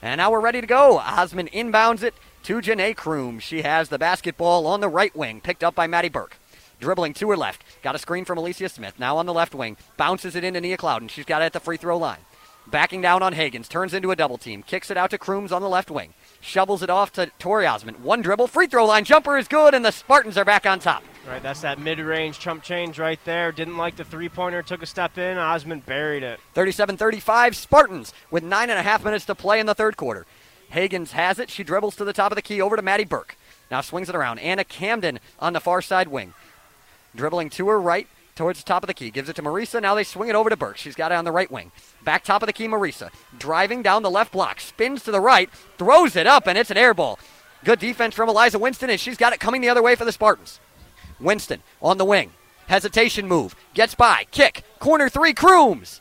And now we're ready to go. Ozment inbounds it to Janai Kroom. She has the basketball on the right wing, picked up by Maddie Burke. Dribbling to her left. Got a screen from Alisia Smith. Now on the left wing. Bounces it into Nia Clouden. She's got it at the free throw line. Backing down on Hagans. Turns into a double team. Kicks it out to Crooms on the left wing. Shovels it off to Tory Ozment. One dribble. Free throw line. Jumper is good, and the Spartans are back on top. Right, that's that mid-range chump change right there. Didn't like the three-pointer, took a step in. Ozment buried it. 37-35 Spartans with nine and a half minutes to play in the third quarter. Hagans has it. She dribbles to the top of the key over to Maddie Burke. Now swings it around. Anna Camden on the far side wing. Dribbling to her right towards the top of the key. Gives it to Marisa. Now they swing it over to Burke. She's got it on the right wing. Back top of the key, Marisa. Driving down the left block. Spins to the right. Throws it up, and it's an air ball. Good defense from Alyza Winston, and she's got it coming the other way for the Spartans. Winston on the wing. Hesitation move. Gets by. Kick. Corner three. Crooms.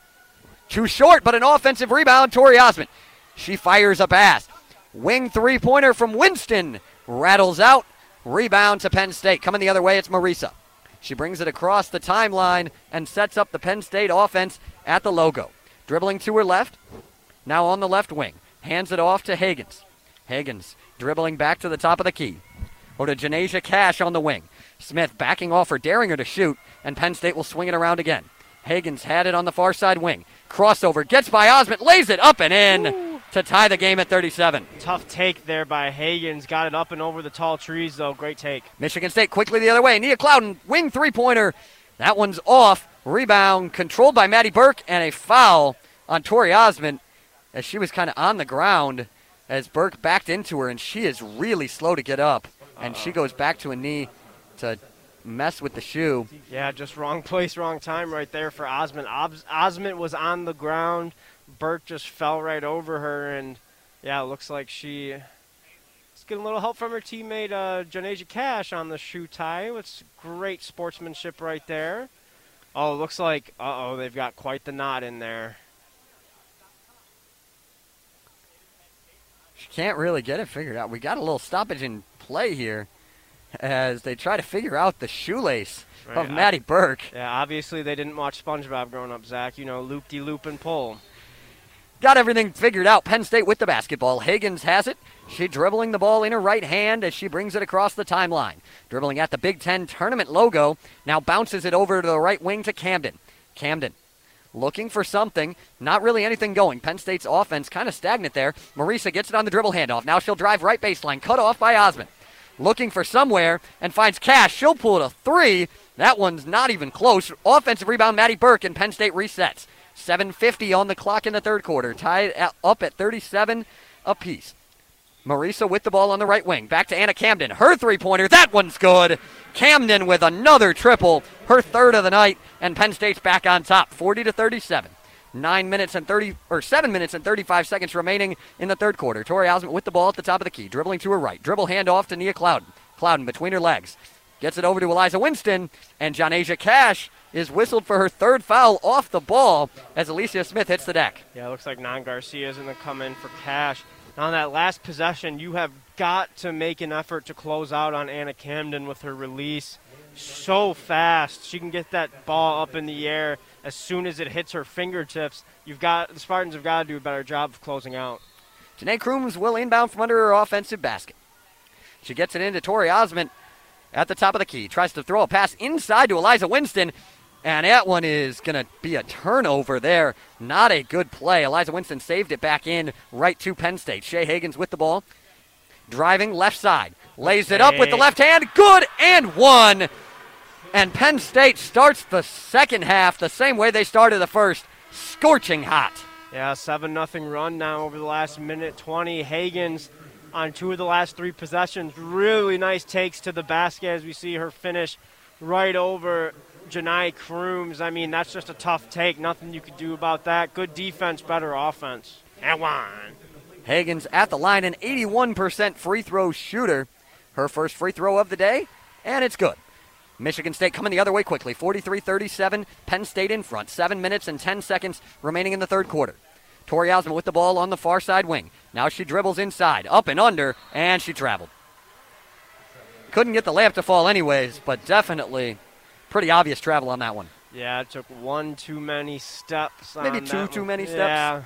Too short, but an offensive rebound. Tory Ozment. She fires a pass. Wing three pointer from Winston. Rattles out. Rebound to Penn State. Coming the other way, it's Marisa. She brings it across the timeline and sets up the Penn State offense at the logo. Dribbling to her left. Now on the left wing. Hands it off to Hagans. Hagans dribbling back to the top of the key. Or to Johnasia Cash on the wing. Smith backing off her, daring her to shoot, and Penn State will swing it around again. Hagans had it on the far side wing. Crossover, gets by Ozment, lays it up and in Ooh. to tie the game at 37. Tough take there by Hagans. Got it up and over the tall trees, though. Great take. Michigan State quickly the other way. Nia Clouden, wing three pointer. That one's off. Rebound controlled by Maddie Burke, and a foul on Tory Ozment as she was kind of on the ground as Burke backed into her, and she is really slow to get up. And she goes back to a knee to mess with the shoe. Yeah, just wrong place, wrong time right there for Ozment. Os- Ozment was on the ground. Burke just fell right over her, and yeah, it looks like she is getting a little help from her teammate uh, Johnasia Cash on the shoe tie. It's great sportsmanship right there. Oh, it looks like, uh oh, they've got quite the knot in there. She can't really get it figured out. We got a little stoppage in play here as they try to figure out the shoelace right. of Maddie Burke. Yeah, obviously they didn't watch SpongeBob growing up, Zach. You know, loop de loop and pull. Got everything figured out. Penn State with the basketball. Higgins has it. She dribbling the ball in her right hand as she brings it across the timeline. Dribbling at the Big Ten tournament logo. Now bounces it over to the right wing to Camden. Camden looking for something. Not really anything going. Penn State's offense kind of stagnant there. Marisa gets it on the dribble handoff. Now she'll drive right baseline. Cut off by Ozment. Looking for somewhere and finds Cash. She'll pull it a three. That one's not even close. Offensive rebound, Maddie Burke, and Penn State resets. 7.50 on the clock in the third quarter. Tied up at 37 apiece. Marisa with the ball on the right wing. Back to Anna Camden. Her three pointer. That one's good. Camden with another triple. Her third of the night. And Penn State's back on top. 40 to 37. Nine minutes and 30, or seven minutes and 35 seconds remaining in the third quarter. Tory Ozment with the ball at the top of the key. Dribbling to her right. Dribble handoff to Nia Clouden. Clouden between her legs. Gets it over to Alyza Winston. And Johnasia Cash is whistled for her third foul off the ball as Alisia Smith hits the deck. Yeah, it looks like Non Garcia is going to come in for Cash on that last possession, you have got to make an effort to close out on Anna Camden with her release so fast. She can get that ball up in the air as soon as it hits her fingertips. You've got the Spartans have got to do a better job of closing out. Janai Crooms will inbound from under her offensive basket. She gets it into Tory Ozment at the top of the key. Tries to throw a pass inside to Alyza Winston. And that one is going to be a turnover there. Not a good play. Alyza Winston saved it back in right to Penn State. Shay Hagans with the ball. Driving left side. Lays it up with the left hand. Good and one. And Penn State starts the second half the same way they started the first. Scorching hot. Yeah, 7 nothing run now over the last minute 20. Hagans on two of the last three possessions. Really nice takes to the basket as we see her finish right over Janai Crooms, I mean, that's just a tough take. Nothing you could do about that. Good defense, better offense. And one. Hagans at the line, an 81% free throw shooter. Her first free throw of the day, and it's good. Michigan State coming the other way quickly. 43 37. Penn State in front. Seven minutes and 10 seconds remaining in the third quarter. Tory Ozment with the ball on the far side wing. Now she dribbles inside, up and under, and she traveled. Couldn't get the layup to fall, anyways, but definitely pretty obvious travel on that one. Yeah, it took one too many steps. Maybe two too many steps. Yeah.